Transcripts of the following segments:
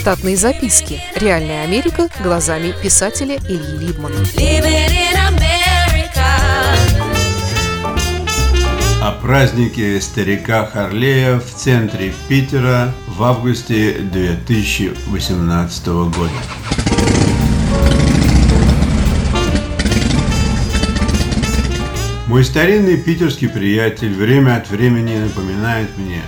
Штатные записки. Реальная Америка глазами писателя Ильи Либмана. О празднике старика Харлея в центре Питера в августе 2018 года. Мой старинный питерский приятель время от времени напоминает мне,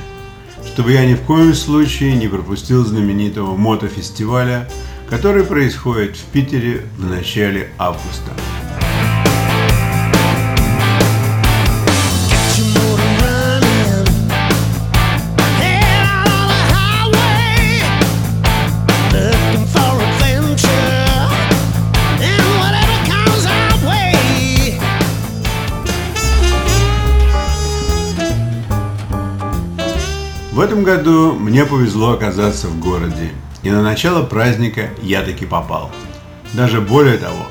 чтобы я ни в коем случае не пропустил знаменитого мотофестиваля, который происходит в Питере в начале августа. В этом году мне повезло оказаться в городе, и на начало праздника я таки попал. Даже более того,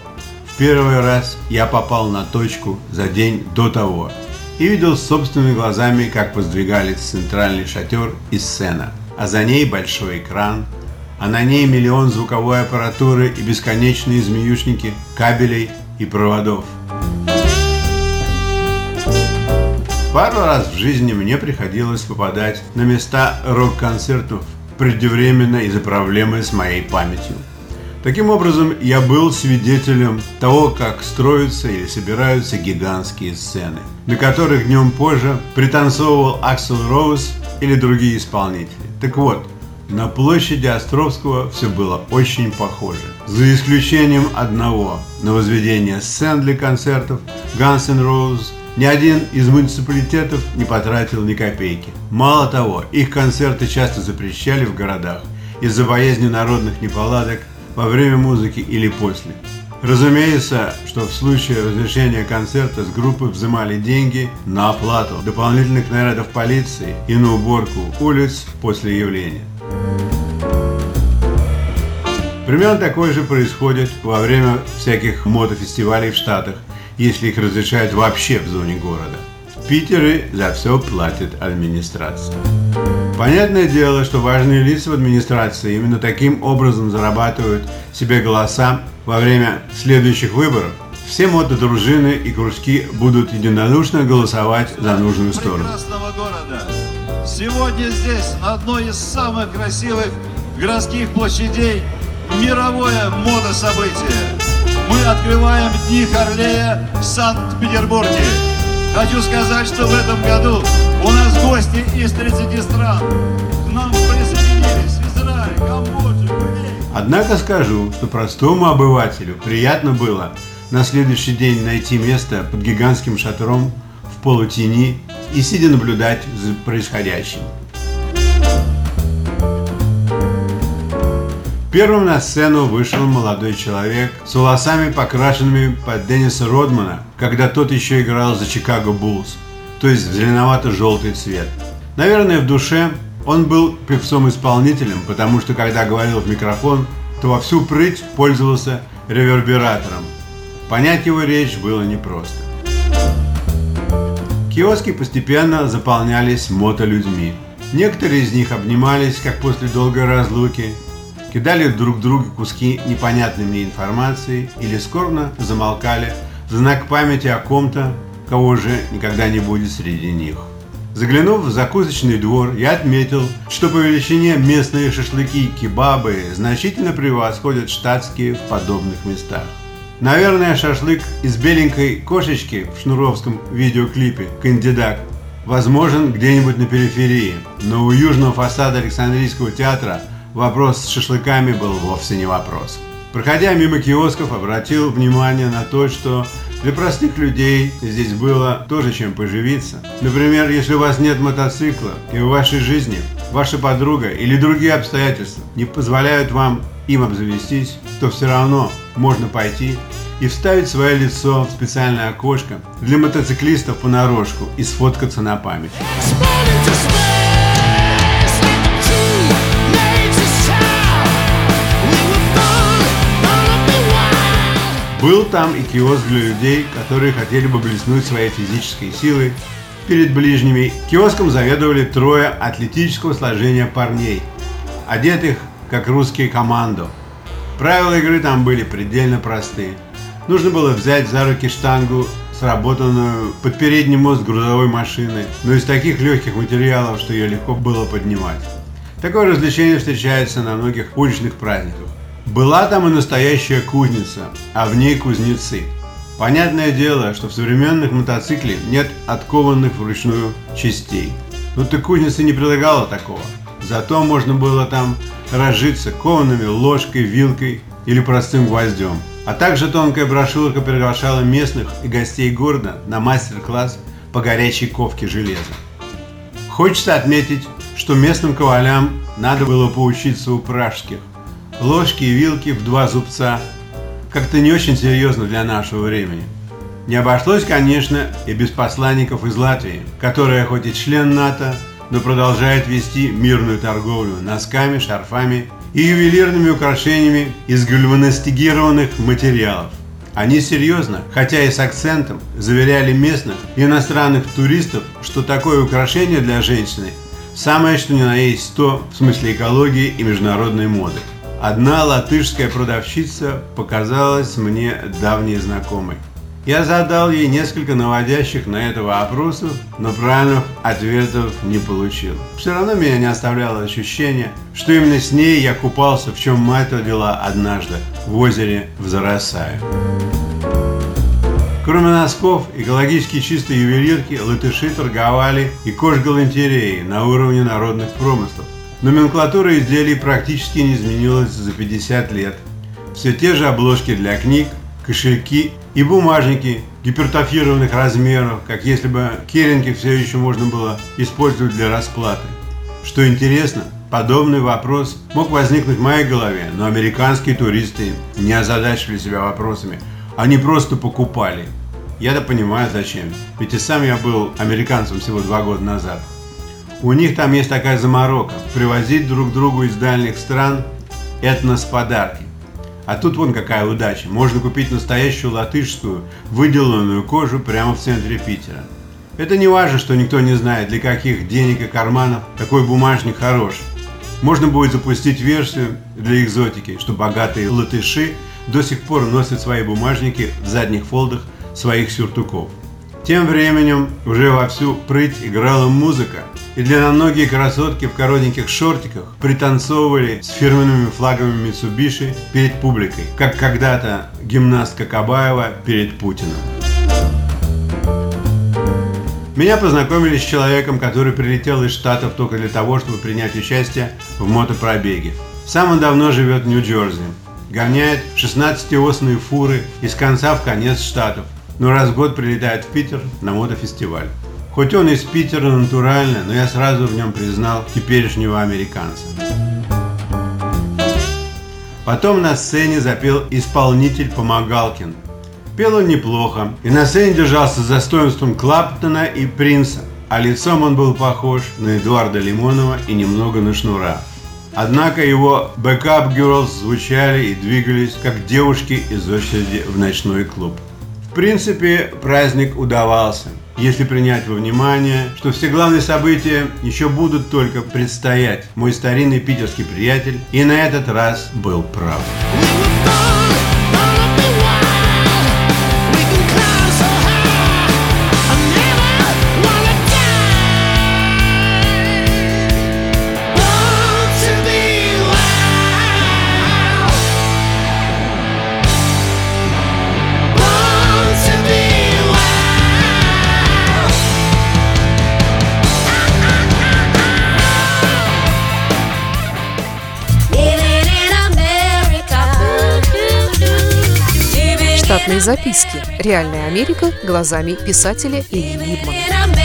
в первый раз я попал на точку за день до того и видел собственными глазами, как воздвигались центральный шатер и сцена, а за ней большой экран, а на ней миллион звуковой аппаратуры и бесконечные змеюшники кабелей и проводов – Пару раз в жизни мне приходилось попадать на места рок-концертов преждевременно из-за проблемы с моей памятью. Таким образом, я был свидетелем того, как строятся или собираются гигантские сцены, на которых днем позже пританцовывал Аксел Роуз или другие исполнители. Так вот, на площади Островского все было очень похоже. За исключением одного – на возведение сцен для концертов Guns N' Roses ни один из муниципалитетов не потратил ни копейки. Мало того, их концерты часто запрещали в городах из-за боязни народных неполадок во время музыки или после. Разумеется, что в случае разрешения концерта с группы взимали деньги на оплату дополнительных нарядов полиции и на уборку улиц после явления. Примерно такое же происходит во время всяких мотофестивалей в Штатах, если их разрешают вообще в зоне города. В Питере за все платит администрация. Понятное дело, что важные лица в администрации именно таким образом зарабатывают себе голоса во время следующих выборов. Все мотодружины и кружки будут единодушно голосовать за нужную сторону. города. Сегодня здесь, на одной из самых красивых городских площадей, мировое мотособытие мы открываем Дни Харлея в Санкт-Петербурге. Хочу сказать, что в этом году у нас гости из 30 стран. К нам присоединились Израиль, Камбоджа. Однако скажу, что простому обывателю приятно было на следующий день найти место под гигантским шатром в полутени и сидя наблюдать за происходящим. Первым на сцену вышел молодой человек с волосами, покрашенными под Денниса Родмана, когда тот еще играл за Чикаго Буллс, то есть в зеленовато-желтый цвет. Наверное, в душе он был певцом-исполнителем, потому что когда говорил в микрофон, то во всю прыть пользовался ревербератором. Понять его речь было непросто. Киоски постепенно заполнялись мотолюдьми. Некоторые из них обнимались, как после долгой разлуки, кидали друг другу куски непонятной мне информации или скорбно замолкали в знак памяти о ком-то, кого уже никогда не будет среди них. Заглянув в закусочный двор, я отметил, что по величине местные шашлыки и кебабы значительно превосходят штатские в подобных местах. Наверное, шашлык из беленькой кошечки в шнуровском видеоклипе «Кандидат» возможен где-нибудь на периферии, но у южного фасада Александрийского театра вопрос с шашлыками был вовсе не вопрос. Проходя мимо киосков, обратил внимание на то, что для простых людей здесь было тоже чем поживиться. Например, если у вас нет мотоцикла и в вашей жизни ваша подруга или другие обстоятельства не позволяют вам им обзавестись, то все равно можно пойти и вставить свое лицо в специальное окошко для мотоциклистов понарошку и сфоткаться на память. Был там и киоск для людей, которые хотели бы блеснуть своей физической силой перед ближними. Киоском заведовали трое атлетического сложения парней, одетых как русские команду. Правила игры там были предельно просты. Нужно было взять за руки штангу, сработанную под передний мост грузовой машины, но из таких легких материалов, что ее легко было поднимать. Такое развлечение встречается на многих уличных праздниках. Была там и настоящая кузница, а в ней кузнецы. Понятное дело, что в современных мотоцикле нет откованных вручную частей. Но ты кузница не предлагала такого. Зато можно было там разжиться коваными ложкой, вилкой или простым гвоздем. А также тонкая брошюрка приглашала местных и гостей города на мастер-класс по горячей ковке железа. Хочется отметить, что местным ковалям надо было поучиться у пражских. Ложки и вилки в два зубца как-то не очень серьезно для нашего времени. Не обошлось, конечно, и без посланников из Латвии, которая хоть и член НАТО, но продолжает вести мирную торговлю носками, шарфами и ювелирными украшениями из гальваностигированных материалов. Они серьезно, хотя и с акцентом, заверяли местных и иностранных туристов, что такое украшение для женщины самое что ни на есть то в смысле экологии и международной моды. Одна латышская продавщица показалась мне давней знакомой. Я задал ей несколько наводящих на это вопросов, но правильных ответов не получил. Все равно меня не оставляло ощущение, что именно с ней я купался, в чем мать родила однажды в озере в Зарасае. Кроме носков, экологически чистой ювелирки, латыши торговали и кожгалантереей на уровне народных промыслов. Номенклатура изделий практически не изменилась за 50 лет. Все те же обложки для книг, кошельки и бумажники гипертрофированных размеров, как если бы керенки все еще можно было использовать для расплаты. Что интересно, подобный вопрос мог возникнуть в моей голове, но американские туристы не озадачивали себя вопросами, они просто покупали. Я-то понимаю зачем, ведь и сам я был американцем всего два года назад. У них там есть такая заморока – привозить друг другу из дальних стран этнос подарки. А тут вон какая удача. Можно купить настоящую латышскую, выделанную кожу прямо в центре Питера. Это не важно, что никто не знает, для каких денег и карманов такой бумажник хорош. Можно будет запустить версию для экзотики, что богатые латыши до сих пор носят свои бумажники в задних фолдах своих сюртуков. Тем временем уже вовсю прыть играла музыка, и для многие красотки в коротеньких шортиках пританцовывали с фирменными флагами Mitsubishi перед публикой, как когда-то гимнастка Кабаева перед Путиным. Меня познакомили с человеком, который прилетел из Штатов только для того, чтобы принять участие в мотопробеге. Сам он давно живет в Нью-Джерси. Гоняет 16-осные фуры из конца в конец Штатов – но раз в год прилетает в Питер на мотофестиваль. Хоть он из Питера натурально, но я сразу в нем признал теперешнего американца. Потом на сцене запел исполнитель Помогалкин. Пел он неплохо, и на сцене держался с достоинством Клаптона и Принца, а лицом он был похож на Эдуарда Лимонова и немного на Шнура. Однако его backup girls звучали и двигались, как девушки из очереди в ночной клуб. В принципе, праздник удавался, если принять во внимание, что все главные события еще будут только предстоять. Мой старинный питерский приятель и на этот раз был прав. Штатные записки. Реальная Америка глазами писателя Ильи Либмана.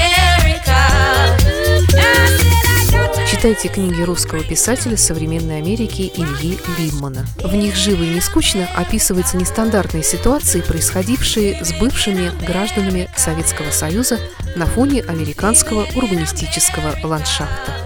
Читайте книги русского писателя современной Америки Ильи Либмана. В них живо и не скучно описываются нестандартные ситуации, происходившие с бывшими гражданами Советского Союза на фоне американского урбанистического ландшафта